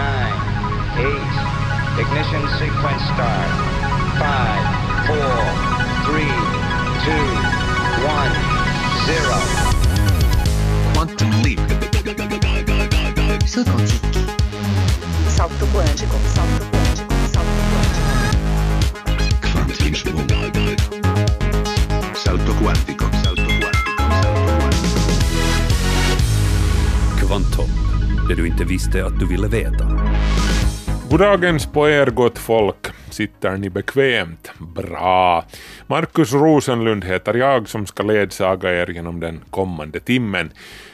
nine, eight. Ignition sequence start. Five, four, three, two, one, zero. Quantum leap. Salto quântico. Salto quântico. Salto quântico. Salto quântico. Quantum Salto quantico. Salto quantico. Salto quantico. Kvantum, det du inte visste att du ville veta. Goddagens på er gott folk. Sitter ni bekvämt? Bra. Markus Rosenlund heter jag som ska ledsaga er genom den kommande timmen.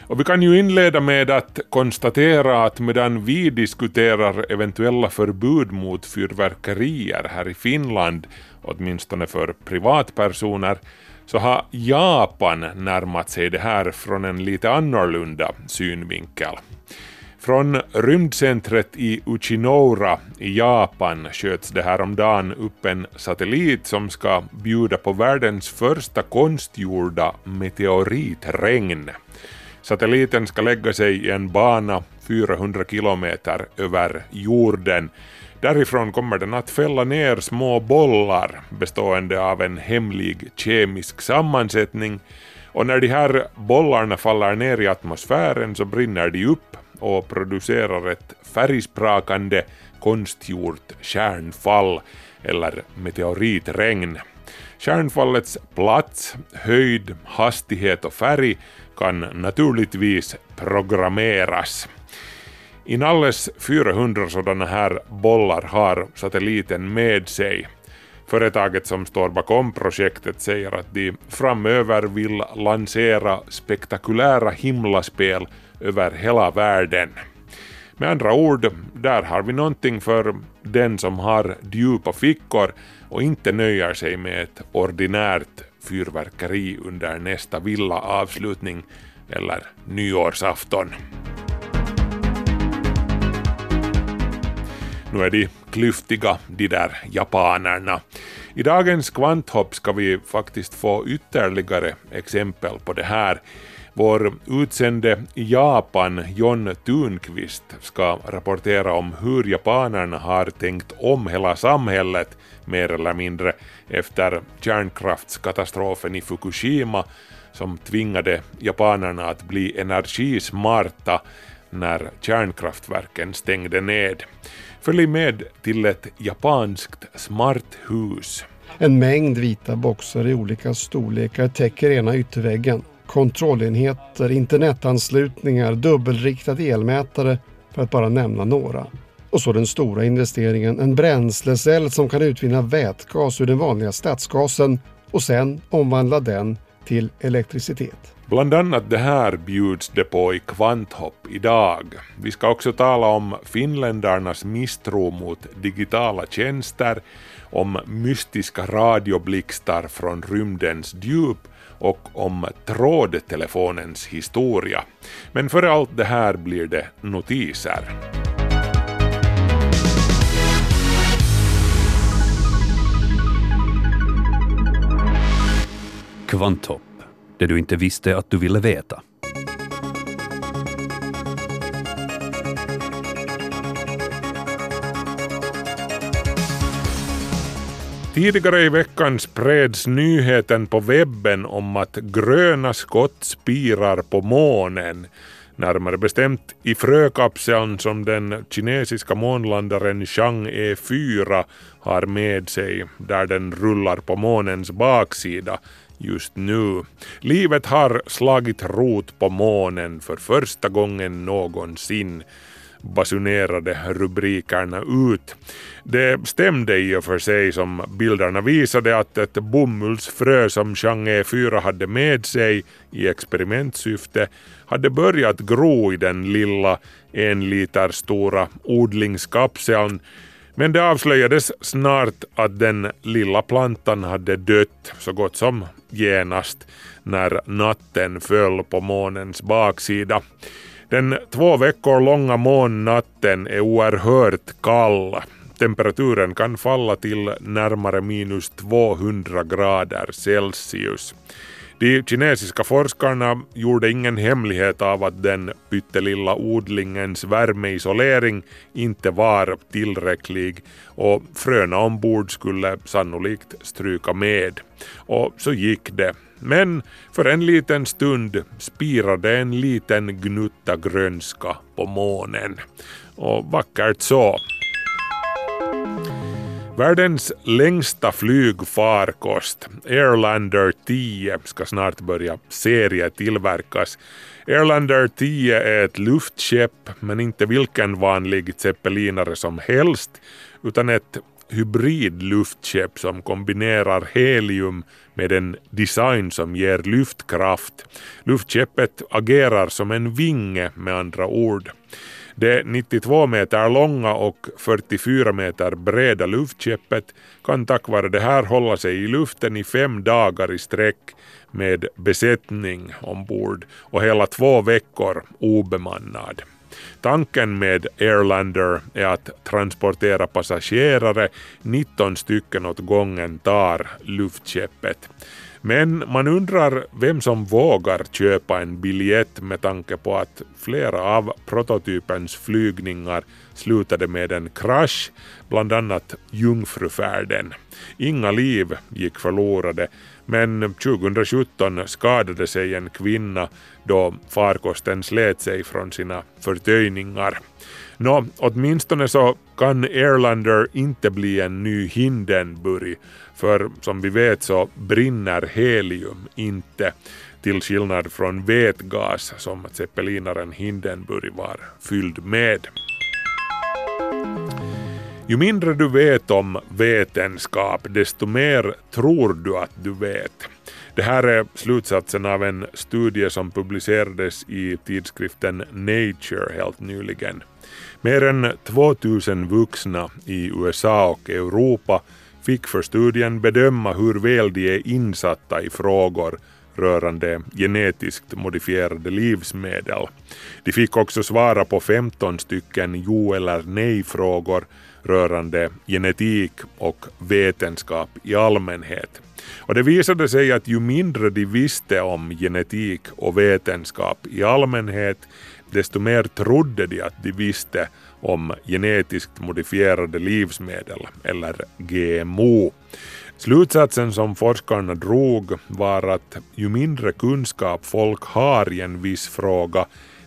Och vi kan ju inleda med att konstatera att medan vi diskuterar eventuella förbud mot fyrverkerier här i Finland, åtminstone för privatpersoner, så har Japan närmat sig det här från en lite annorlunda synvinkel. Från rymdcentret i Uchinoura i Japan sköts det häromdagen upp en satellit som ska bjuda på världens första konstgjorda meteoritregn. Satelliten ska lägga sig i en bana 400 kilometer över jorden. Därifrån kommer den att fälla ner små bollar bestående av en hemlig kemisk sammansättning och när de här bollarna faller ner i atmosfären så brinner de upp och producerar ett färgsprakande konstgjort kärnfall eller meteoritregn. Kärnfallets plats, höjd, hastighet och färg kan naturligtvis programmeras. Inalles 400 sådana här bollar har satelliten med sig. Företaget som står bakom projektet säger att de framöver vill lansera spektakulära himlaspel över hela världen. Med andra ord, där har vi någonting för den som har djupa fickor och inte nöjer sig med ett ordinärt fyrverkeri under nästa villa avslutning eller nyårsafton. Nu är de klyftiga, de där japanerna. I dagens kvanthopp ska vi faktiskt få ytterligare exempel på det här. Vår utsände i Japan, John Thunqvist, ska rapportera om hur japanerna har tänkt om hela samhället mer eller mindre efter kärnkraftskatastrofen i Fukushima som tvingade japanerna att bli energismarta när kärnkraftverken stängde ned. Följ med till ett japanskt smarthus. En mängd vita boxar i olika storlekar täcker ena ytterväggen. Kontrollenheter, internetanslutningar, dubbelriktad elmätare för att bara nämna några. Och så den stora investeringen, en bränslecell som kan utvinna vätgas ur den vanliga stadsgasen och sen omvandla den till elektricitet. Bland annat det här bjuds det på i Kvanthopp idag. Vi ska också tala om finländarnas misstro mot digitala tjänster, om mystiska radioblixtar från rymdens djup och om trådtelefonens historia. Men före allt det här blir det notiser. Kvanthopp, det du inte visste att du ville veta. Tidigare i veckan spreds nyheten på webben om att gröna skott spirar på månen. Närmare bestämt i frökapseln som den kinesiska månlandaren Chang'e 4 har med sig där den rullar på månens baksida just nu. Livet har slagit rot på månen för första gången någonsin basunerade rubrikerna ut. Det stämde i och för sig som bilderna visade att ett bomullsfrö som Chang'e 4 hade med sig i experimentsyfte hade börjat gro i den lilla en liter stora odlingskapseln men det avslöjades snart att den lilla plantan hade dött så gott som genast när natten föll på månens baksida. Den två veckor långa månnatten är oerhört kall. Temperaturen kan falla till närmare minus 200 grader Celsius. De kinesiska forskarna gjorde ingen hemlighet av att den pyttelilla odlingens värmeisolering inte var tillräcklig och fröna ombord skulle sannolikt stryka med. Och så gick det. Men för en liten stund spirade en liten gnutta grönska på månen. Och vackert så. Världens längsta flygfarkost, Airlander 10, ska snart börja serietillverkas. Airlander 10 är ett luftskepp, men inte vilken vanlig zeppelinare som helst, utan ett hybridluftskepp som kombinerar helium med en design som ger lyftkraft. Luftskeppet agerar som en vinge med andra ord. Det 92 meter långa och 44 meter breda luftskeppet kan tack vare det här hålla sig i luften i fem dagar i sträck med besättning ombord och hela två veckor obemannad. Tanken med Airlander är att transportera passagerare, 19 stycken åt gången tar luftskeppet. Men man undrar vem som vågar köpa en biljett med tanke på att flera av prototypens flygningar slutade med en krasch, bland annat Jungfrufärden. Inga liv gick förlorade, men 2017 skadade sig en kvinna då farkosten slet sig från sina förtöjningar. Nå, åtminstone så kan Airlander inte bli en ny Hindenburg, för som vi vet så brinner helium inte, till skillnad från vätgas som zeppelinaren Hindenburg var fylld med. Ju mindre du vet om vetenskap, desto mer tror du att du vet. Det här är slutsatsen av en studie som publicerades i tidskriften Nature helt nyligen. Mer än 2000 vuxna i USA och Europa fick för studien bedöma hur väl de är insatta i frågor rörande genetiskt modifierade livsmedel. De fick också svara på 15 stycken jo eller nej-frågor rörande genetik och vetenskap i allmänhet. Och det visade sig att ju mindre de visste om genetik och vetenskap i allmänhet, desto mer trodde de att de visste om genetiskt modifierade livsmedel, eller GMO. Slutsatsen som forskarna drog var att ju mindre kunskap folk har i en viss fråga,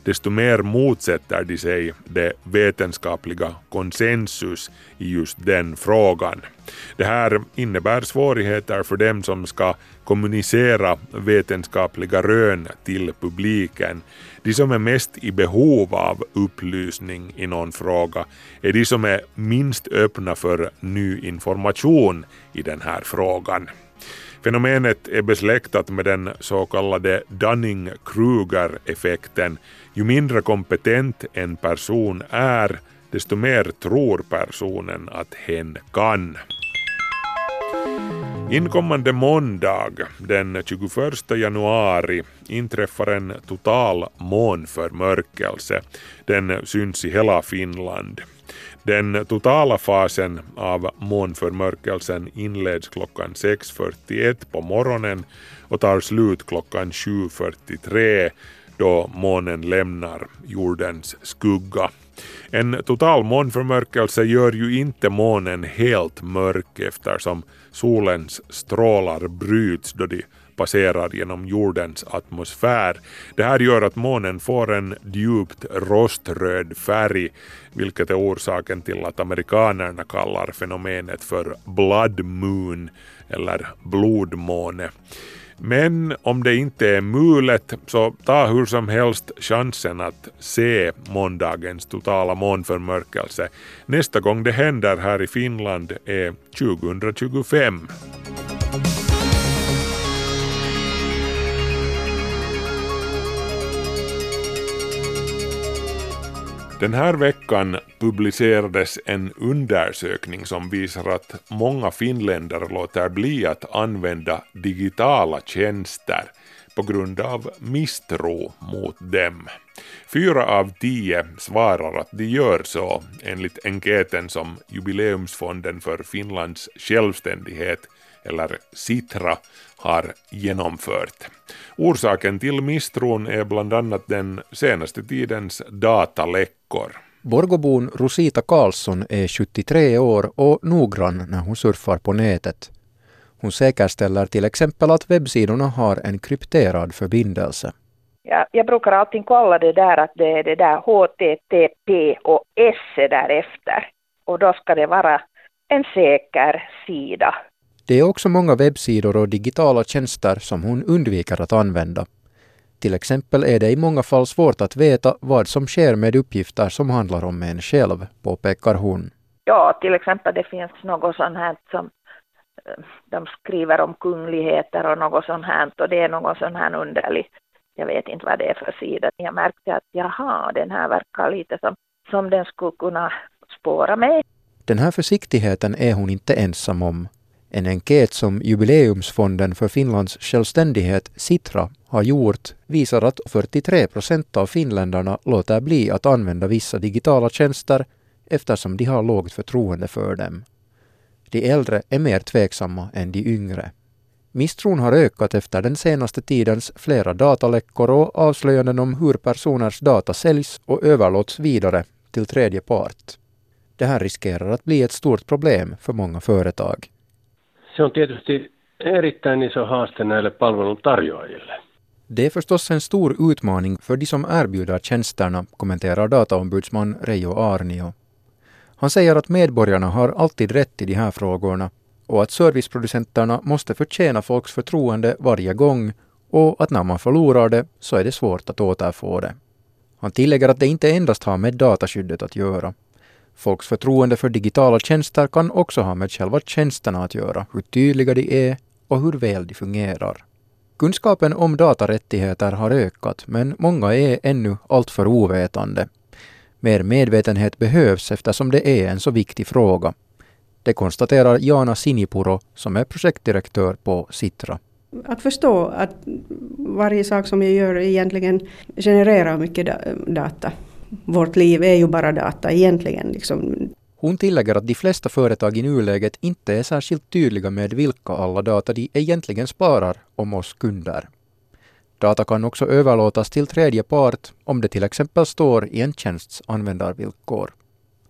desto mer motsätter de sig det vetenskapliga konsensus i just den frågan. Det här innebär svårigheter för dem som ska kommunicera vetenskapliga rön till publiken. De som är mest i behov av upplysning i någon fråga är de som är minst öppna för ny information i den här frågan. Fenomenet är besläktat med den så kallade Dunning-Kruger-effekten. Ju mindre kompetent en person är, desto mer tror personen att hen kan. Inkommande måndag, den 21 januari, inträffar en total månförmörkelse. Den syns i hela Finland. Den totala fasen av månförmörkelsen inleds klockan 6.41 på morgonen och tar slut klockan 7.43 då månen lämnar jordens skugga. En total månförmörkelse gör ju inte månen helt mörk eftersom solens strålar bryts då de passerar genom jordens atmosfär. Det här gör att månen får en djupt roströd färg, vilket är orsaken till att amerikanerna kallar fenomenet för blood moon eller blodmåne. Men om det inte är mulet så ta hur som helst chansen att se måndagens totala månförmörkelse. Nästa gång det händer här i Finland är 2025. Den här veckan publicerades en undersökning som visar att många finländare låter bli att använda digitala tjänster på grund av misstro mot dem. Fyra av tio svarar att de gör så enligt enkäten som Jubileumsfonden för Finlands självständighet eller Citra, har genomfört. Orsaken till misstron är bland annat den senaste tidens dataläckor. Borgobon Rosita Karlsson är 73 år och noggrann när hon surfar på nätet. Hon säkerställer till exempel att webbsidorna har en krypterad förbindelse. Jag, jag brukar alltid kolla det där att det är det där HTTP och S därefter. Och då ska det vara en säker sida. Det är också många webbsidor och digitala tjänster som hon undviker att använda. Till exempel är det i många fall svårt att veta vad som sker med uppgifter som handlar om en själv, påpekar hon. Ja, till exempel det finns något sånt här som eh, de skriver om kungligheter och något sånt här och det är något sånt här underligt. Jag vet inte vad det är för sida. Jag märkte att jaha, den här verkar lite som, som den skulle kunna spåra mig. Den här försiktigheten är hon inte ensam om. En enkät som Jubileumsfonden för Finlands självständighet, Sitra, har gjort visar att 43 procent av finländarna låter bli att använda vissa digitala tjänster eftersom de har lågt förtroende för dem. De äldre är mer tveksamma än de yngre. Misstron har ökat efter den senaste tidens flera dataläckor och avslöjanden om hur personers data säljs och överlåts vidare till tredje part. Det här riskerar att bli ett stort problem för många företag. Se on tietysti erittäin iso haaste näille palveluntarjoajille. Det är förstås en stor utmaning för de som erbjuder tjänsterna, kommenterar dataombudsman Reijo Arnio. Han säger att medborgarna har alltid rätt i de här frågorna och att serviceproducenterna måste förtjäna folks förtroende varje gång och att när man förlorar det så är det svårt att återfå det. Han tillägger att det inte endast har med dataskyddet att göra. Folks förtroende för digitala tjänster kan också ha med själva tjänsterna att göra, hur tydliga de är och hur väl de fungerar. Kunskapen om datarättigheter har ökat, men många är ännu alltför ovetande. Mer medvetenhet behövs eftersom det är en så viktig fråga. Det konstaterar Jana Sinipuro som är projektdirektör på Sitra. Att förstå att varje sak som jag gör egentligen genererar mycket data. Vårt liv är ju bara data egentligen. Liksom. Hon tillägger att de flesta företag i nuläget inte är särskilt tydliga med vilka alla data de egentligen sparar om oss kunder. Data kan också överlåtas till tredje part om det till exempel står i en tjänsts användarvillkor.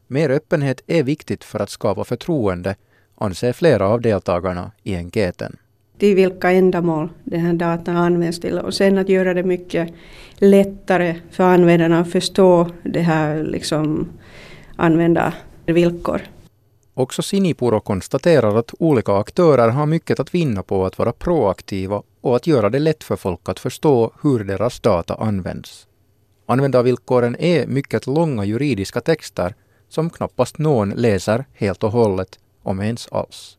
Mer öppenhet är viktigt för att skapa förtroende, anser flera av deltagarna i enkäten. Till vilka ändamål den här datan används till och sen att göra det mycket lättare för användarna att förstå det här liksom användarvillkor. Också Sinipuro konstaterar att olika aktörer har mycket att vinna på att vara proaktiva och att göra det lätt för folk att förstå hur deras data används. Användarvillkoren är mycket långa juridiska texter som knappast någon läser helt och hållet, om ens alls.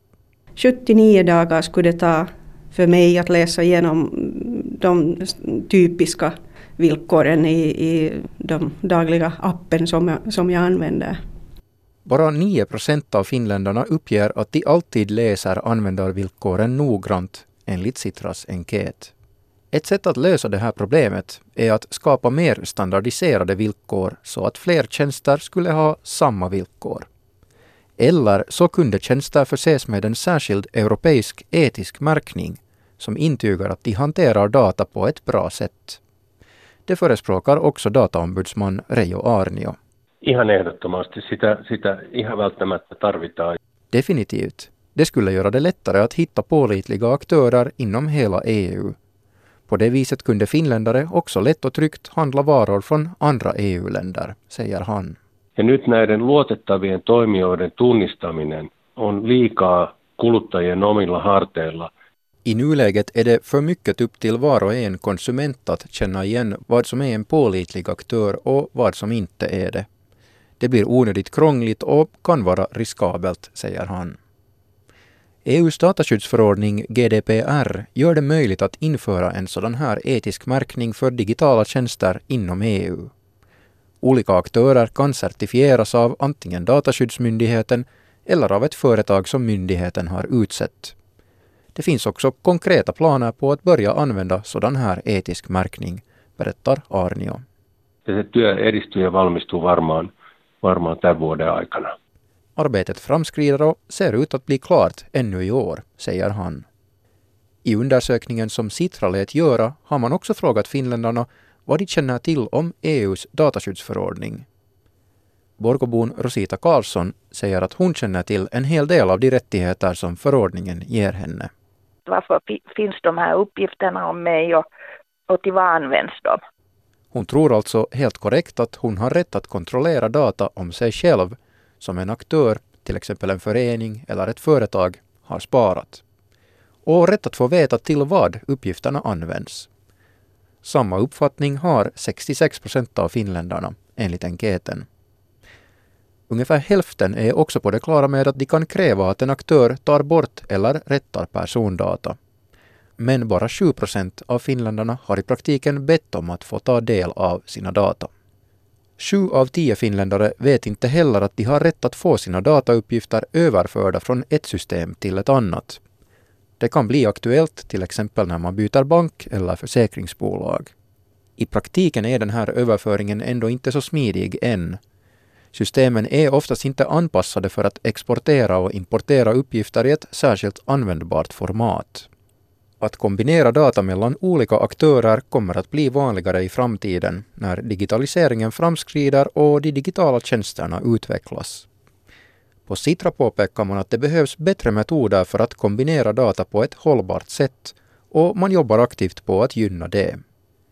79 dagar skulle det ta för mig att läsa igenom de typiska villkoren i, i de dagliga appen som jag, som jag använder. Bara 9 procent av finländarna uppger att de alltid läser användarvillkoren noggrant enligt Citras enkät. Ett sätt att lösa det här problemet är att skapa mer standardiserade villkor så att fler tjänster skulle ha samma villkor. Eller så kunde tjänster förses med en särskild europeisk etisk märkning som intygar att de hanterar data på ett bra sätt. Det förespråkar också dataombudsman Reijo Arnio. Ihan ehdottomasti sitä, sitä ihan välttämättä tarvitaan. Definitivt. Det skulle göra det lättare att hitta pålitliga aktörer inom hela EU på det viset kunde finländare också lätt och tryggt handla varor från andra EU-länder, säger han. Ja nyt näiden luotettavien toimijoiden tunnistaminen on liikaa kuluttajien omilla harteilla. I nuläget är det för mycket upp till var och en konsument att känna igen vad som är en pålitlig aktör och vad som inte är det. Det blir onödigt krångligt och kan vara riskabelt, säger han. EUs dataskyddsförordning GDPR gör det möjligt att införa en sådan här etisk märkning för digitala tjänster inom EU. Olika aktörer kan certifieras av antingen Dataskyddsmyndigheten eller av ett företag som myndigheten har utsett. Det finns också konkreta planer på att börja använda sådan här etisk märkning, berättar Arnio. Se työ edistyy ja valmistuu varmaan, varmaan tämän vuoden aikana. Arbetet framskrider och ser ut att bli klart ännu i år, säger han. I undersökningen som Sitra lät göra har man också frågat finländarna vad de känner till om EUs dataskyddsförordning. Borgobon Rosita Karlsson säger att hon känner till en hel del av de rättigheter som förordningen ger henne. Varför fi- finns de här uppgifterna om mig och, och till vad används de? Hon tror alltså helt korrekt att hon har rätt att kontrollera data om sig själv som en aktör, till exempel en förening eller ett företag, har sparat. Och rätt att få veta till vad uppgifterna används. Samma uppfattning har 66 procent av finländarna, enligt enkäten. Ungefär hälften är också på det klara med att de kan kräva att en aktör tar bort eller rättar persondata. Men bara 7 procent av finländarna har i praktiken bett om att få ta del av sina data. Sju av tio finländare vet inte heller att de har rätt att få sina datauppgifter överförda från ett system till ett annat. Det kan bli aktuellt till exempel när man byter bank eller försäkringsbolag. I praktiken är den här överföringen ändå inte så smidig än. Systemen är oftast inte anpassade för att exportera och importera uppgifter i ett särskilt användbart format. Att kombinera data mellan olika aktörer kommer att bli vanligare i framtiden när digitaliseringen framskrider och de digitala tjänsterna utvecklas. På Sitra påpekar man att det behövs bättre metoder för att kombinera data på ett hållbart sätt och man jobbar aktivt på att gynna det.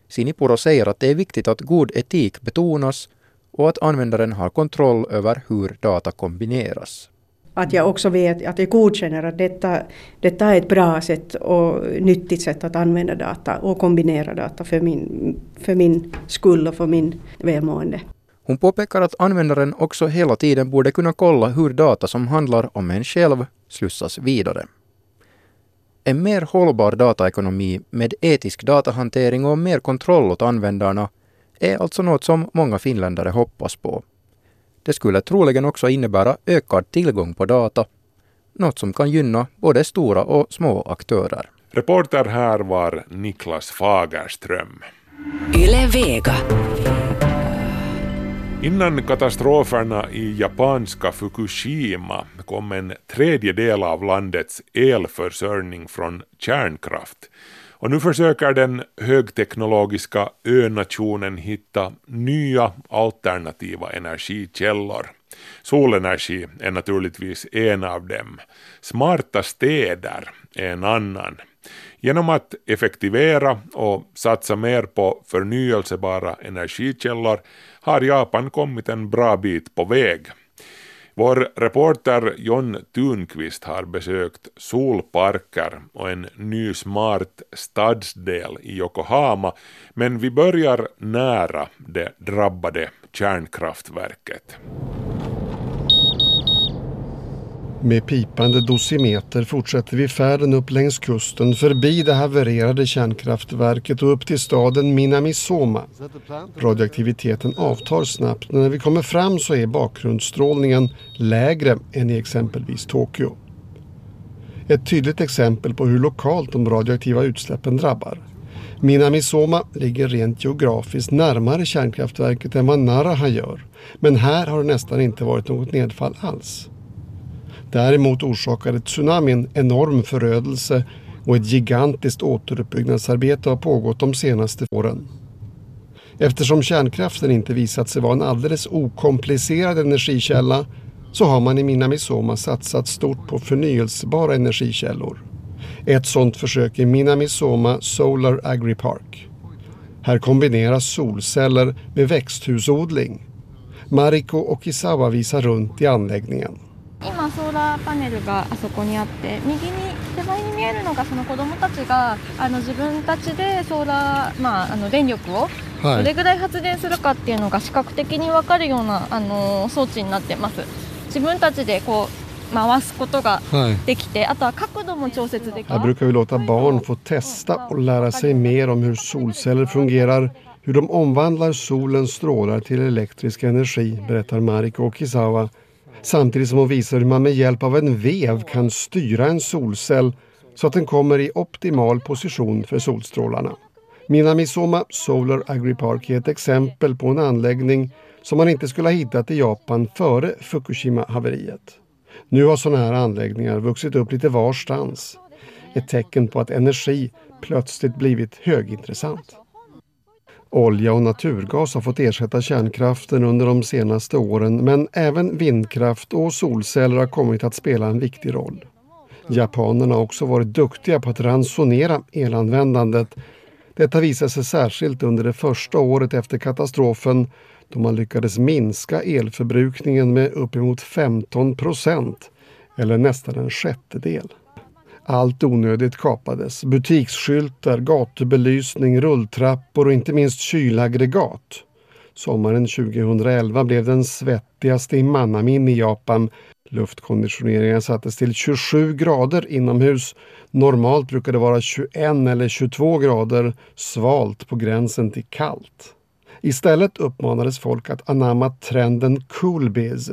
Sinipuro säger att det är viktigt att god etik betonas och att användaren har kontroll över hur data kombineras. Att jag också vet att jag godkänner att detta, detta är ett bra sätt och nyttigt sätt att använda data och kombinera data för min, för min skull och för min välmående. Hon påpekar att användaren också hela tiden borde kunna kolla hur data som handlar om en själv slussas vidare. En mer hållbar dataekonomi med etisk datahantering och mer kontroll åt användarna är alltså något som många finländare hoppas på. Det skulle troligen också innebära ökad tillgång på data, något som kan gynna både stora och små aktörer. Reporter här var Niklas Fagerström. Yle Vega. Innan katastroferna i japanska Fukushima kom en tredjedel av landets elförsörjning från kärnkraft. Och nu försöker den högteknologiska önationen hitta nya alternativa energikällor. Solenergi är naturligtvis en av dem. Smarta städer är en annan. Genom att effektivera och satsa mer på förnyelsebara energikällor har Japan kommit en bra bit på väg. Vår reporter John Thunqvist har besökt solparker och en ny smart stadsdel i Yokohama, men vi börjar nära det drabbade kärnkraftverket. Med pipande dosimeter fortsätter vi färden upp längs kusten förbi det havererade kärnkraftverket och upp till staden Minamisoma. Radioaktiviteten avtar snabbt och när vi kommer fram så är bakgrundsstrålningen lägre än i exempelvis Tokyo. Ett tydligt exempel på hur lokalt de radioaktiva utsläppen drabbar. Minamisoma ligger rent geografiskt närmare kärnkraftverket än vad Naraha gör, men här har det nästan inte varit något nedfall alls. Däremot orsakade tsunamin enorm förödelse och ett gigantiskt återuppbyggnadsarbete har pågått de senaste åren. Eftersom kärnkraften inte visat sig vara en alldeles okomplicerad energikälla så har man i Minamisoma satsat stort på förnyelsebara energikällor. Ett sådant försök är Minamisoma Solar Agri Park. Här kombineras solceller med växthusodling. Mariko Okisawa visar runt i anläggningen. 今ソーラーパネルがあそこにあって右に手前に見えるのがその子どもたちがあの自分たちでソーラー、まあ、あの電力をはいどれぐらい発電するかっていうのが視覚的に分かるようなあの装置になってます自分たちでこう回すことができてあとは角度も調節でき Här brukar vi låta barn få testa och lära sig mer om hur solceller fungerar, hur de omvandlar solens strålar till elektrisk energi, berättar Mariko Okisawa. Samtidigt som hon visar hur man med hjälp av en vev kan styra en solcell så att den kommer i optimal position för solstrålarna. Minamisoma Solar Agri-Park är ett exempel på en anläggning som man inte skulle ha hittat i Japan före Fukushima-haveriet. Nu har sådana här anläggningar vuxit upp lite varstans. Ett tecken på att energi plötsligt blivit högintressant. Olja och naturgas har fått ersätta kärnkraften under de senaste åren men även vindkraft och solceller har kommit att spela en viktig roll. Japanerna har också varit duktiga på att ransonera elanvändandet. Detta visade sig särskilt under det första året efter katastrofen då man lyckades minska elförbrukningen med uppemot 15 procent, eller nästan en sjättedel. Allt onödigt kapades. Butiksskyltar, gatubelysning, rulltrappor och inte minst kylaggregat. Sommaren 2011 blev den svettigaste i mannaminne i Japan. Luftkonditioneringen sattes till 27 grader inomhus. Normalt brukar det vara 21 eller 22 grader, svalt på gränsen till kallt. Istället uppmanades folk att anamma trenden coolbiz.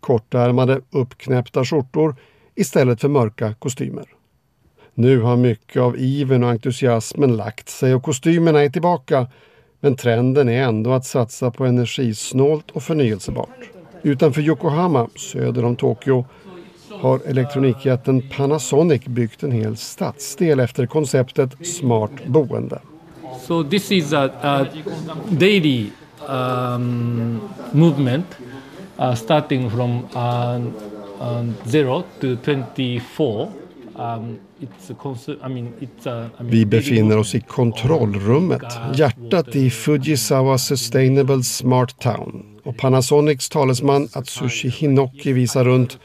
Kortärmade, uppknäppta skjortor istället för mörka kostymer. Nu har mycket av ivern och entusiasmen lagt sig och kostymerna är tillbaka. Men trenden är ändå att satsa på energisnålt och förnyelsebart. Utanför Yokohama, söder om Tokyo, har elektronikjätten Panasonic byggt en hel stadsdel efter konceptet smart boende. So this is a, a daily um, movement uh, starting from uh, uh to 24. Um, i mean, a, I mean, Vi befinner oss i kontrollrummet, hjärtat i Fujisawa Sustainable Smart Town. Och Panasonics talesman Atsushi Hinoki visar runt.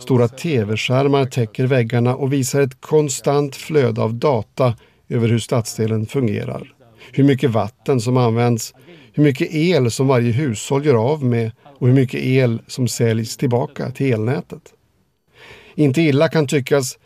Stora tv-skärmar täcker väggarna och visar ett konstant flöde av data över hur stadsdelen fungerar. Hur mycket vatten som används, hur mycket el som varje hushåll gör av med och hur mycket el som säljs tillbaka till elnätet. Inte illa kan tyckas,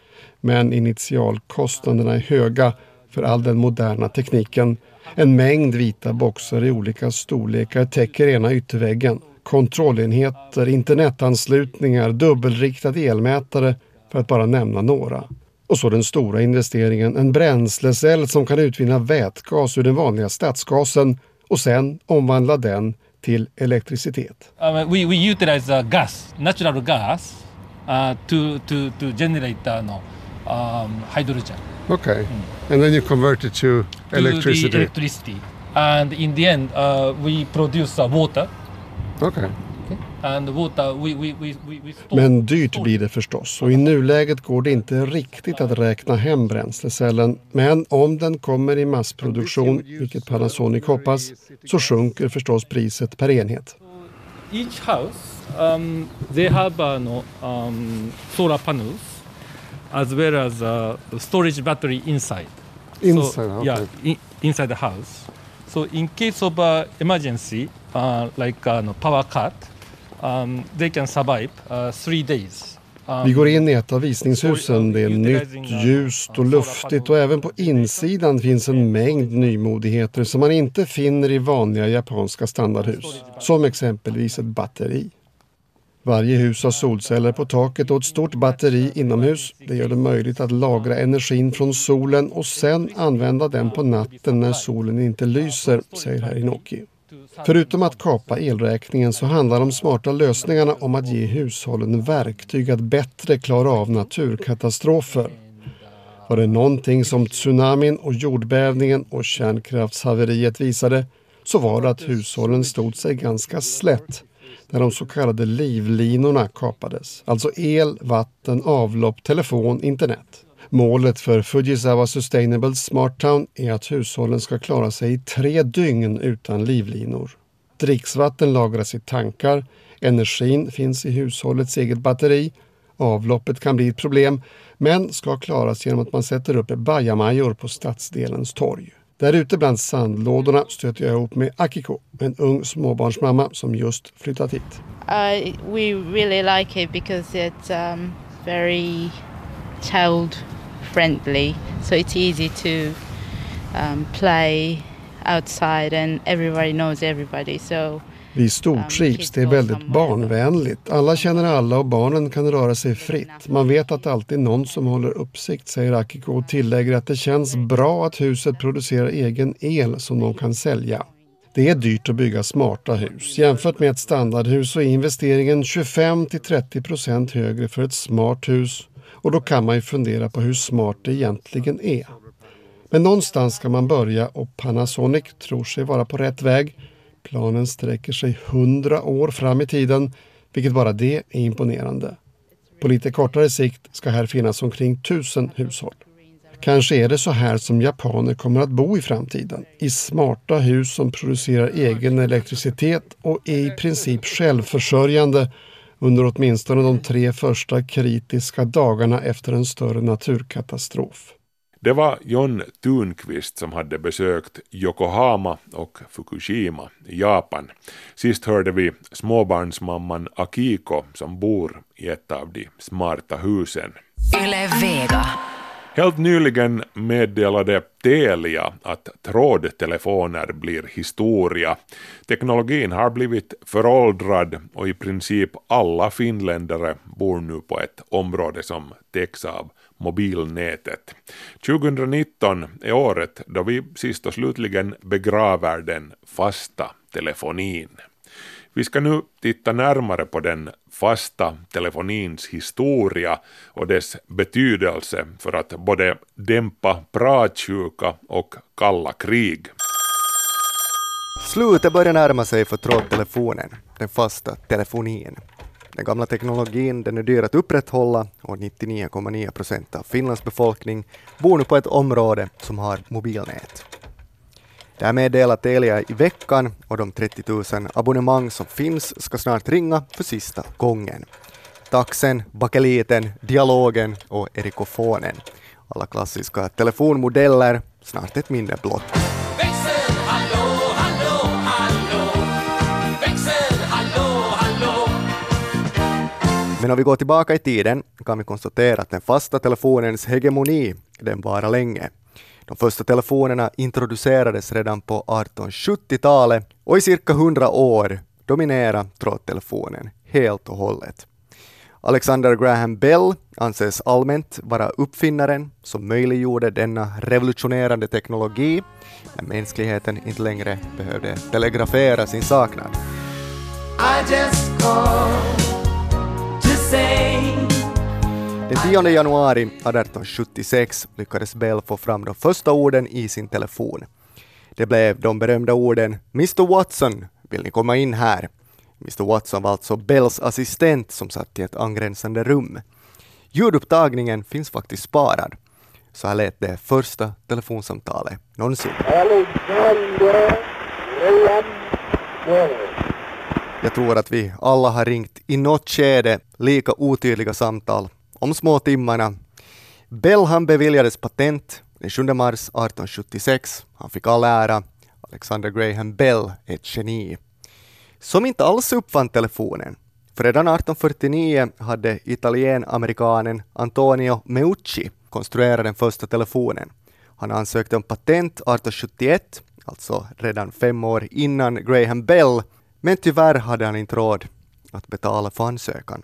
men initialkostnaderna är höga för all den moderna tekniken. En mängd vita boxar i olika storlekar täcker ena ytterväggen. Kontrollenheter, internetanslutningar, dubbelriktad elmätare för att bara nämna några. Och så den stora investeringen, en bränslecell som kan utvinna vätgas ur den vanliga stadsgasen och sen omvandla den till elektricitet. Uh, we, we utilize uh, gas, natural gas, uh, to, to, to generate uh, no, um, hydrogen. Okay. And then you convert it to to electricity. The electricity. And in the end, uh, we produce uh, water. Okay. And water, we, we, we, we, we store. Men dyrt blir det förstås och i nuläget går det inte riktigt att räkna hem bränslecellen. Men om den kommer i massproduktion, vilket Panasonic hoppas, så sjunker förstås priset per enhet. Each house, um, they have uh, no, um, solar panels as well as a storage battery inside. Inside, so, okay. Yeah, in, inside the house. So in case of uh, emergency, uh, like uh, no, power cut, um, they can survive uh, three days. Um, Vi går in i ett av visningshusen. Det är nytt, ljust och luftigt och även på insidan finns en mängd nymodigheter som man inte finner i vanliga japanska standardhus. Som exempelvis ett batteri. Varje hus har solceller på taket och ett stort batteri inomhus. Det gör det möjligt att lagra energin från solen och sen använda den på natten när solen inte lyser, säger herr Inoki. Förutom att kapa elräkningen så handlar de smarta lösningarna om att ge hushållen verktyg att bättre klara av naturkatastrofer. Var det någonting som tsunamin och jordbävningen och kärnkraftshaveriet visade så var det att hushållen stod sig ganska slätt när de så kallade livlinorna kapades. Alltså el, vatten, avlopp, telefon, internet. Målet för Fujisawa Sustainable Smart Town är att hushållen ska klara sig i tre dygn utan livlinor. Dricksvatten lagras i tankar, energin finns i hushållets eget batteri, avloppet kan bli ett problem men ska klaras genom att man sätter upp bajamajor på stadsdelens torg. Där ute bland sandlådorna stöter jag ihop med Akiko, en ung småbarnsmamma som just flyttat hit. Uh, we really like it because it's um, very child friendly, so it's easy to um, play outside and everybody knows everybody. So vi stortrivs, det är väldigt barnvänligt. Alla känner alla och barnen kan röra sig fritt. Man vet att det alltid är någon som håller uppsikt, säger Akiko och tillägger att det känns bra att huset producerar egen el som de kan sälja. Det är dyrt att bygga smarta hus. Jämfört med ett standardhus så är investeringen 25 till 30 procent högre för ett smart hus och då kan man ju fundera på hur smart det egentligen är. Men någonstans ska man börja och Panasonic tror sig vara på rätt väg. Planen sträcker sig 100 år fram i tiden, vilket bara det är imponerande. På lite kortare sikt ska här finnas omkring tusen hushåll. Kanske är det så här som japaner kommer att bo i framtiden. I smarta hus som producerar egen elektricitet och är i princip självförsörjande under åtminstone de tre första kritiska dagarna efter en större naturkatastrof. Det var John Thunqvist som hade besökt Yokohama och Fukushima i Japan. Sist hörde vi småbarnsmamman Akiko som bor i ett av de smarta husen. Yle Vega. Helt nyligen meddelade Telia att trådtelefoner blir historia. Teknologin har blivit föråldrad och i princip alla finländare bor nu på ett område som täcks av mobilnätet. 2019 är året då vi sist och slutligen begraver den fasta telefonin. Vi ska nu titta närmare på den fasta telefonins historia och dess betydelse för att både dämpa pratsjuka och kalla krig. Slutet börjar närma sig för trådtelefonen, den fasta telefonin. Den gamla teknologin den är dyr att upprätthålla och 99,9 procent av Finlands befolkning bor nu på ett område som har mobilnät. Det här meddelar Telia i veckan och de 30 000 abonnemang som finns ska snart ringa för sista gången. Taxen, bakeliten, dialogen och erikofonen. Alla klassiska telefonmodeller, snart ett minne blott. Men om vi går tillbaka i tiden kan vi konstatera att den fasta telefonens hegemoni, den varar länge. De första telefonerna introducerades redan på 1870-talet och i cirka 100 år dominerar trådtelefonen helt och hållet. Alexander Graham Bell anses allmänt vara uppfinnaren som möjliggjorde denna revolutionerande teknologi när mänskligheten inte längre behövde telegrafera sin saknad. Den 10 januari 1876 lyckades Bell få fram de första orden i sin telefon. Det blev de berömda orden ”Mr Watson, vill ni komma in här?” Mr Watson var alltså Bells assistent som satt i ett angränsande rum. Ljudupptagningen finns faktiskt sparad. Så här lät det första telefonsamtalet någonsin. Jag tror att vi alla har ringt i något skede lika otydliga samtal om små timmarna. Bell han beviljades patent den 7 mars 1876. Han fick all ära. Alexander Graham Bell är ett geni. Som inte alls uppfann telefonen. För redan 1849 hade italien-amerikanen Antonio Meucci konstruerat den första telefonen. Han ansökte om patent 1871, alltså redan fem år innan Graham Bell, men tyvärr hade han inte råd att betala för ansökan.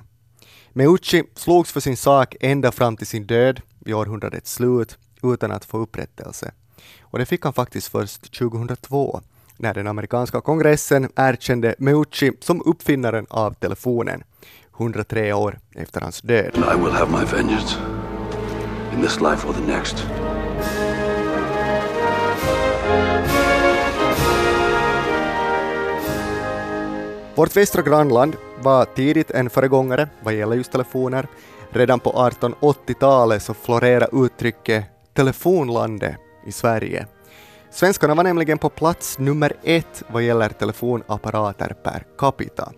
Meucci slogs för sin sak ända fram till sin död vid århundradets slut utan att få upprättelse. Och det fick han faktiskt först 2002 när den amerikanska kongressen erkände Meucci som uppfinnaren av telefonen, 103 år efter hans död. I will have my vengeance in this life or the next. Vårt västra grannland var tidigt en föregångare vad gäller just telefoner. Redan på 1880-talet så florerade uttrycket telefonlandet i Sverige. Svenskarna var nämligen på plats nummer ett vad gäller telefonapparater per capita.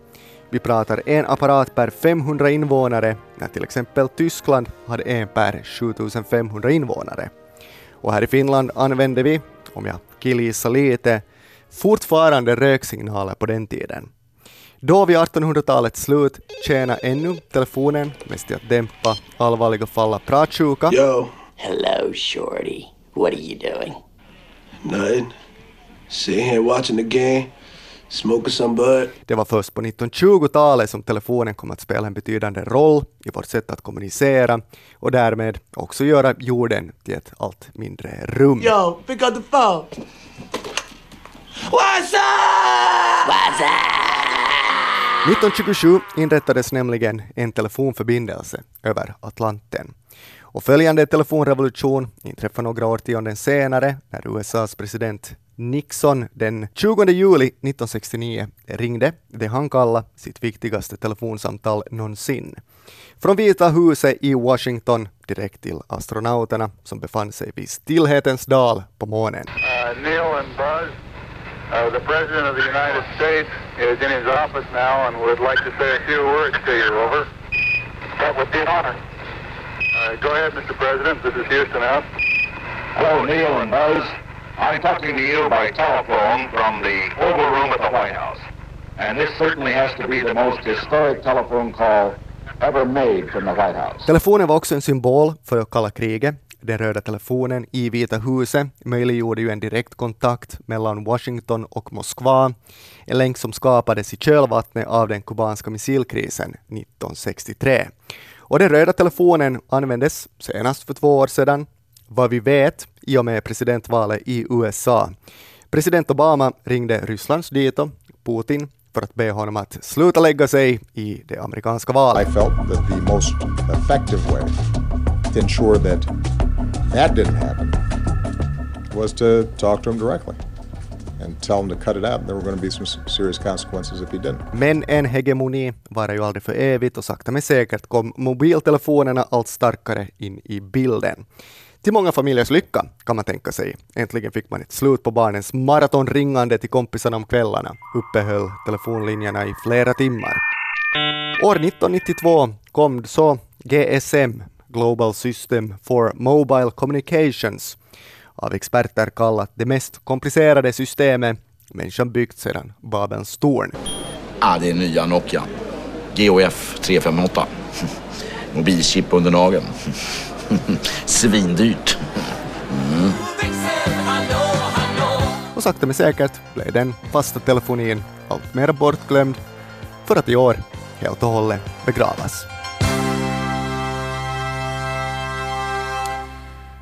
Vi pratar en apparat per 500 invånare, när till exempel Tyskland hade en per 7500 invånare. Och här i Finland använde vi, om jag killgissar lite, fortfarande röksignaler på den tiden. Då vid 1800-talets slut tjänade ännu telefonen mest till att dämpa allvarliga fall av pratsjuka. Yo. Hello, Shorty. What are you doing? Nothing. Sitting here watching the game. Smoking some bud. Det var först på 1920-talet som telefonen kom att spela en betydande roll i vårt sätt att kommunicera och därmed också göra jorden till ett allt mindre rum. Yo, pick up the phone. What's up? What's up? 1927 inrättades nämligen en telefonförbindelse över Atlanten. Och följande telefonrevolution inträffade några årtionden senare när USAs president Nixon den 20 juli 1969 ringde det han kallade sitt viktigaste telefonsamtal någonsin. Från Vita huset i Washington direkt till astronauterna som befann sig vid Stillhetens dal på månen. Uh, Neil and Buzz, uh, the President of the United States is in his office now and would like to say a few words to you. Over. That would be an honor. Uh, go ahead, Mr. President. This is Houston out. Hello, Neil and Buzz. I'm talking to you by telephone from the Oval Room at the White House. And this certainly has to be the most historic telephone call ever made from the White House. Telefonen var också en symbol för kalla kriget. Den röda telefonen i Vita huset möjliggjorde ju en direktkontakt mellan Washington och Moskva, en länk som skapades i kölvattnet av den kubanska missilkrisen 1963. Och den röda telefonen användes senast för två år sedan, vad vi vet, i och med presidentvalet i USA. President Obama ringde Rysslands dito, Putin, för att be honom att sluta lägga sig i det amerikanska valet. I felt that the most effective way to ensure that that didn't happen was to talk to him directly and tell him to cut it out. There were going to be some serious consequences if he didn't. Men en hegemoni varar ju aldrig för evigt och sakta men säkert kom mobiltelefonerna allt starkare in i bilden. Till många familjers lycka, kan man tänka sig. Äntligen fick man ett slut på barnens maratonringande till kompisarna om kvällarna, uppehöll telefonlinjerna i flera timmar. År 1992 kom så GSM, Global System for Mobile Communications, av experter kallat det mest komplicerade systemet människan byggt sedan Babels torn. Ah, det är nya Nokia. GOF 358. Mobilchip under nageln. Svindyrt. Mm. Och sakta men säkert blev den fasta telefonin allt mer bortglömd för att i år helt och hållet begravas.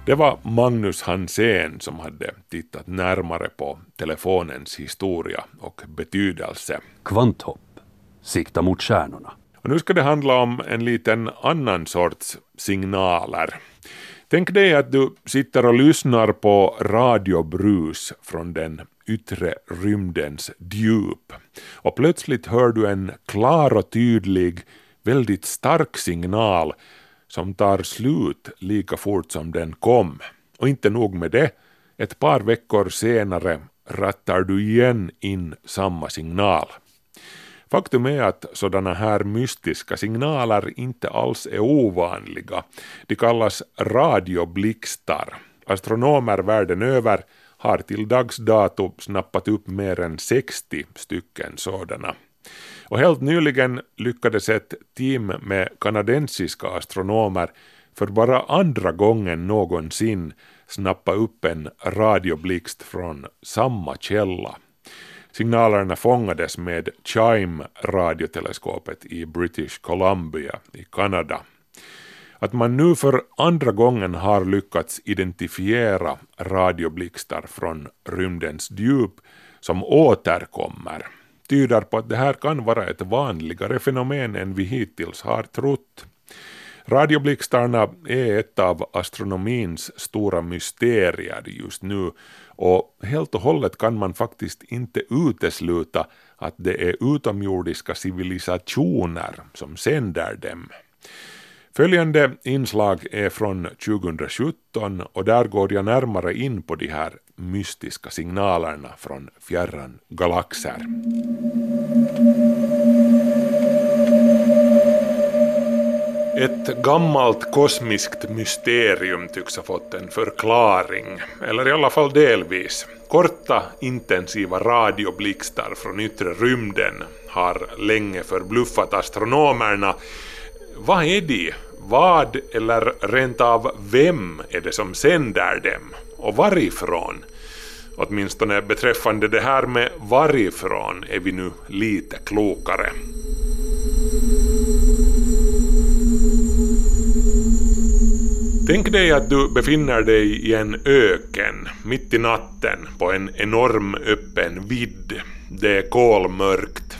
Det var Magnus Hansén som hade tittat närmare på telefonens historia och betydelse. Kvanthopp. Sikta mot stjärnorna. Och nu ska det handla om en liten annan sorts signaler. Tänk dig att du sitter och lyssnar på radiobrus från den yttre rymdens djup och plötsligt hör du en klar och tydlig, väldigt stark signal som tar slut lika fort som den kom. Och inte nog med det, ett par veckor senare rattar du igen in samma signal. Faktum är att sådana här mystiska signaler inte alls är ovanliga. De kallas radioblixtar. Astronomer världen över har till dags dato snappat upp mer än 60 stycken sådana. Och helt nyligen lyckades ett team med kanadensiska astronomer för bara andra gången någonsin snappa upp en radioblixt från samma källa. Signalerna fångades med Chime-radioteleskopet i British Columbia i Kanada. Att man nu för andra gången har lyckats identifiera radioblixtar från rymdens djup som återkommer tyder på att det här kan vara ett vanligare fenomen än vi hittills har trott. Radioblixtarna är ett av astronomins stora mysterier just nu och helt och hållet kan man faktiskt inte utesluta att det är utomjordiska civilisationer som sänder dem. Följande inslag är från 2017 och där går jag närmare in på de här mystiska signalerna från fjärran galaxer. Ett gammalt kosmiskt mysterium tycks ha fått en förklaring, eller i alla fall delvis. Korta, intensiva radioblixtar från yttre rymden har länge förbluffat astronomerna. Vad är de? Vad eller rent av vem är det som sänder dem? Och varifrån? Åtminstone beträffande det här med varifrån är vi nu lite klokare. Tänk dig att du befinner dig i en öken mitt i natten på en enorm öppen vidd. Det är kolmörkt.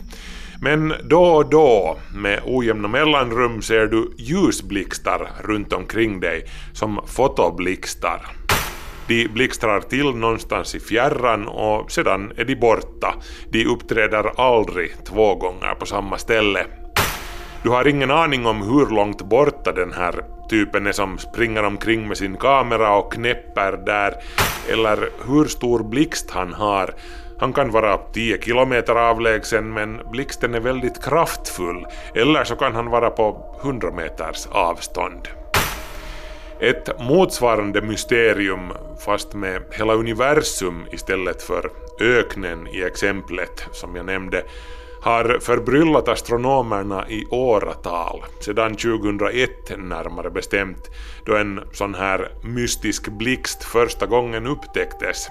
Men då och då, med ojämna mellanrum, ser du ljusblixtar runt omkring dig, som fotoblixtar. De blixtrar till någonstans i fjärran och sedan är de borta. De uppträder aldrig två gånger på samma ställe. Du har ingen aning om hur långt borta den här typen är som springer omkring med sin kamera och knäpper där, eller hur stor blixt han har. Han kan vara 10 kilometer avlägsen men blixten är väldigt kraftfull, eller så kan han vara på 100 meters avstånd. Ett motsvarande mysterium, fast med hela universum istället för öknen i exemplet som jag nämnde, har förbryllat astronomerna i åratal, sedan 2001 närmare bestämt, då en sån här mystisk blixt första gången upptäcktes.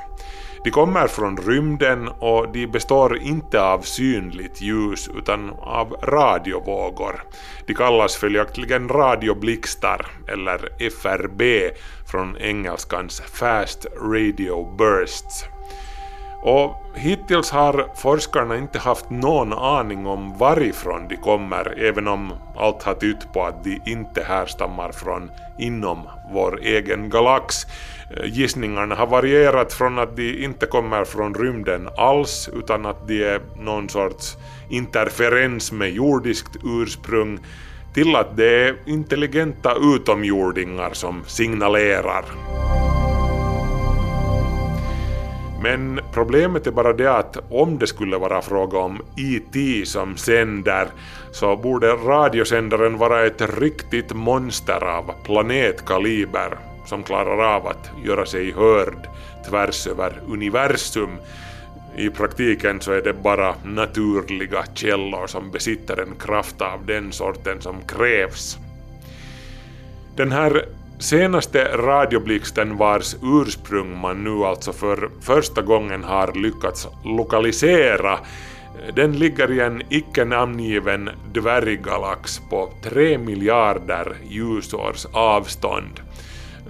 De kommer från rymden och de består inte av synligt ljus utan av radiovågor. De kallas följaktligen radioblixtar, eller FRB från engelskans Fast Radio Bursts. Och hittills har forskarna inte haft någon aning om varifrån de kommer, även om allt har tytt på att de inte härstammar från inom vår egen galax. Eh, gissningarna har varierat från att de inte kommer från rymden alls, utan att de är någon sorts interferens med jordiskt ursprung, till att det är intelligenta utomjordingar som signalerar. Men problemet är bara det att om det skulle vara fråga om IT som sänder så borde radiosändaren vara ett riktigt monster av planetkaliber som klarar av att göra sig hörd tvärs över universum. I praktiken så är det bara naturliga källor som besitter en kraft av den sorten som krävs. Den här senaste radioblixten vars ursprung man nu alltså för första gången har lyckats lokalisera den ligger i en icke namngiven dvärggalax på 3 miljarder ljusårs avstånd.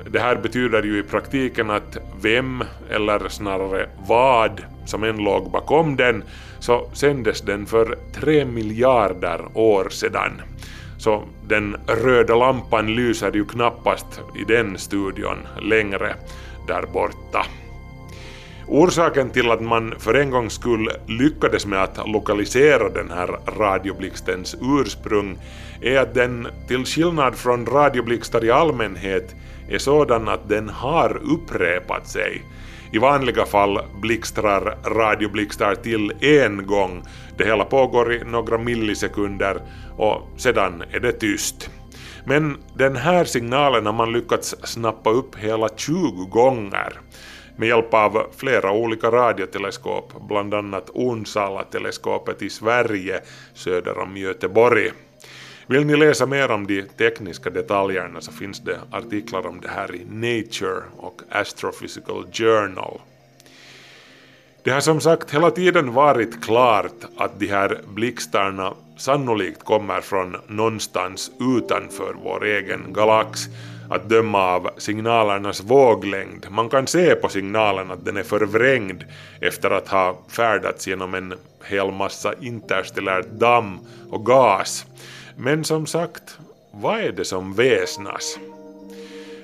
Det här betyder ju i praktiken att vem, eller snarare vad, som än låg bakom den, så sändes den för tre miljarder år sedan. Så den röda lampan lyser ju knappast i den studion längre där borta. Orsaken till att man för en gångs skull lyckades med att lokalisera den här radioblixtens ursprung är att den, till skillnad från radioblixtar i allmänhet, är sådan att den har upprepat sig. I vanliga fall blixtrar radioblixtar till en gång. Det hela pågår i några millisekunder och sedan är det tyst. Men den här signalen har man lyckats snappa upp hela 20 gånger med hjälp av flera olika radioteleskop, bland annat Onsala-teleskopet i Sverige söder om Göteborg. Vill ni läsa mer om de tekniska detaljerna så finns det artiklar om det här i Nature och Astrophysical Journal. Det har som sagt hela tiden varit klart att de här blixtarna sannolikt kommer från någonstans utanför vår egen galax, att döma av signalernas våglängd. Man kan se på signalen att den är förvrängd efter att ha färdats genom en hel massa interstellärt damm och gas. Men som sagt, vad är det som väsnas?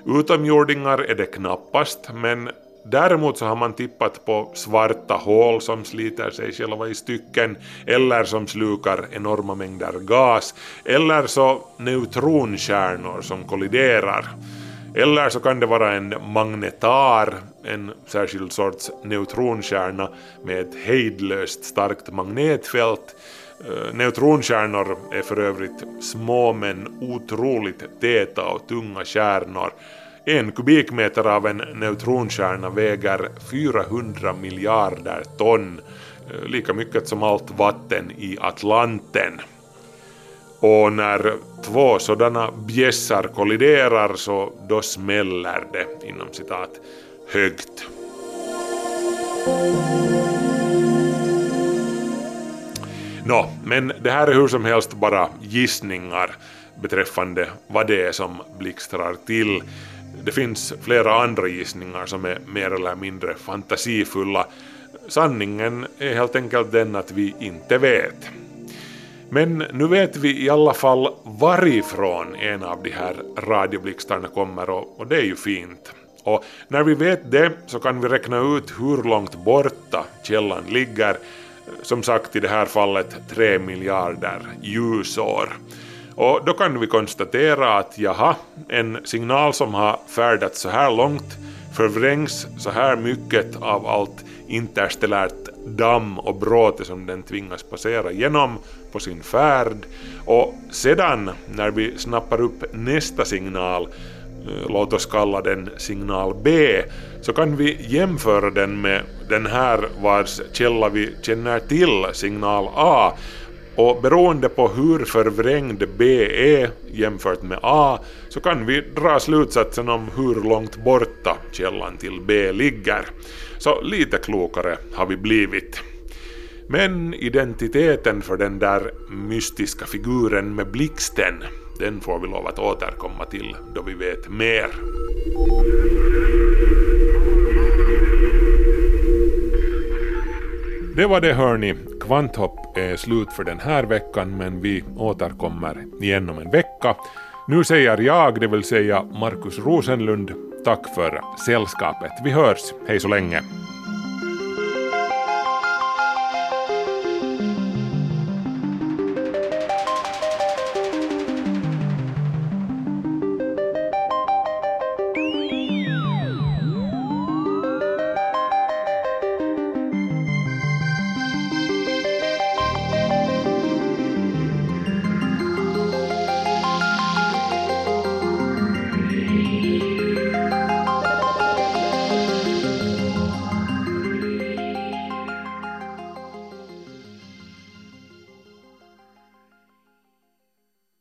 Utomjordingar är det knappast, men däremot så har man tippat på svarta hål som sliter sig själva i stycken, eller som slukar enorma mängder gas, eller så neutronkärnor som kolliderar. Eller så kan det vara en magnetar, en särskild sorts neutronkärna med ett hejdlöst starkt magnetfält Eh, neutronkärnor är för övrigt små men otroligt täta och tunga kärnor. En kubikmeter av en neutronkärna väger 400 miljarder ton, eh, lika mycket som allt vatten i Atlanten. Och när två sådana bjässar kolliderar så då smäller det inom citat högt. Nå, men det här är hur som helst bara gissningar beträffande vad det är som blixtrar till. Det finns flera andra gissningar som är mer eller mindre fantasifulla. Sanningen är helt enkelt den att vi inte vet. Men nu vet vi i alla fall varifrån en av de här radioblixtarna kommer och, och det är ju fint. Och när vi vet det så kan vi räkna ut hur långt borta källan ligger. Som sagt i det här fallet 3 miljarder ljusår. Och då kan vi konstatera att jaha, en signal som har färdats så här långt förvrängs så här mycket av allt interstellärt damm och bråte som den tvingas passera genom på sin färd och sedan när vi snappar upp nästa signal låt oss kalla den signal B, så kan vi jämföra den med den här vars källa vi känner till, signal A, och beroende på hur förvrängd B är jämfört med A så kan vi dra slutsatsen om hur långt borta källan till B ligger. Så lite klokare har vi blivit. Men identiteten för den där mystiska figuren med blixten, den får vi lov att återkomma till då vi vet mer. Det var det hörni. Kvanthopp är slut för den här veckan men vi återkommer igen om en vecka. Nu säger jag, det vill säga Markus Rosenlund, tack för sällskapet. Vi hörs, hej så länge.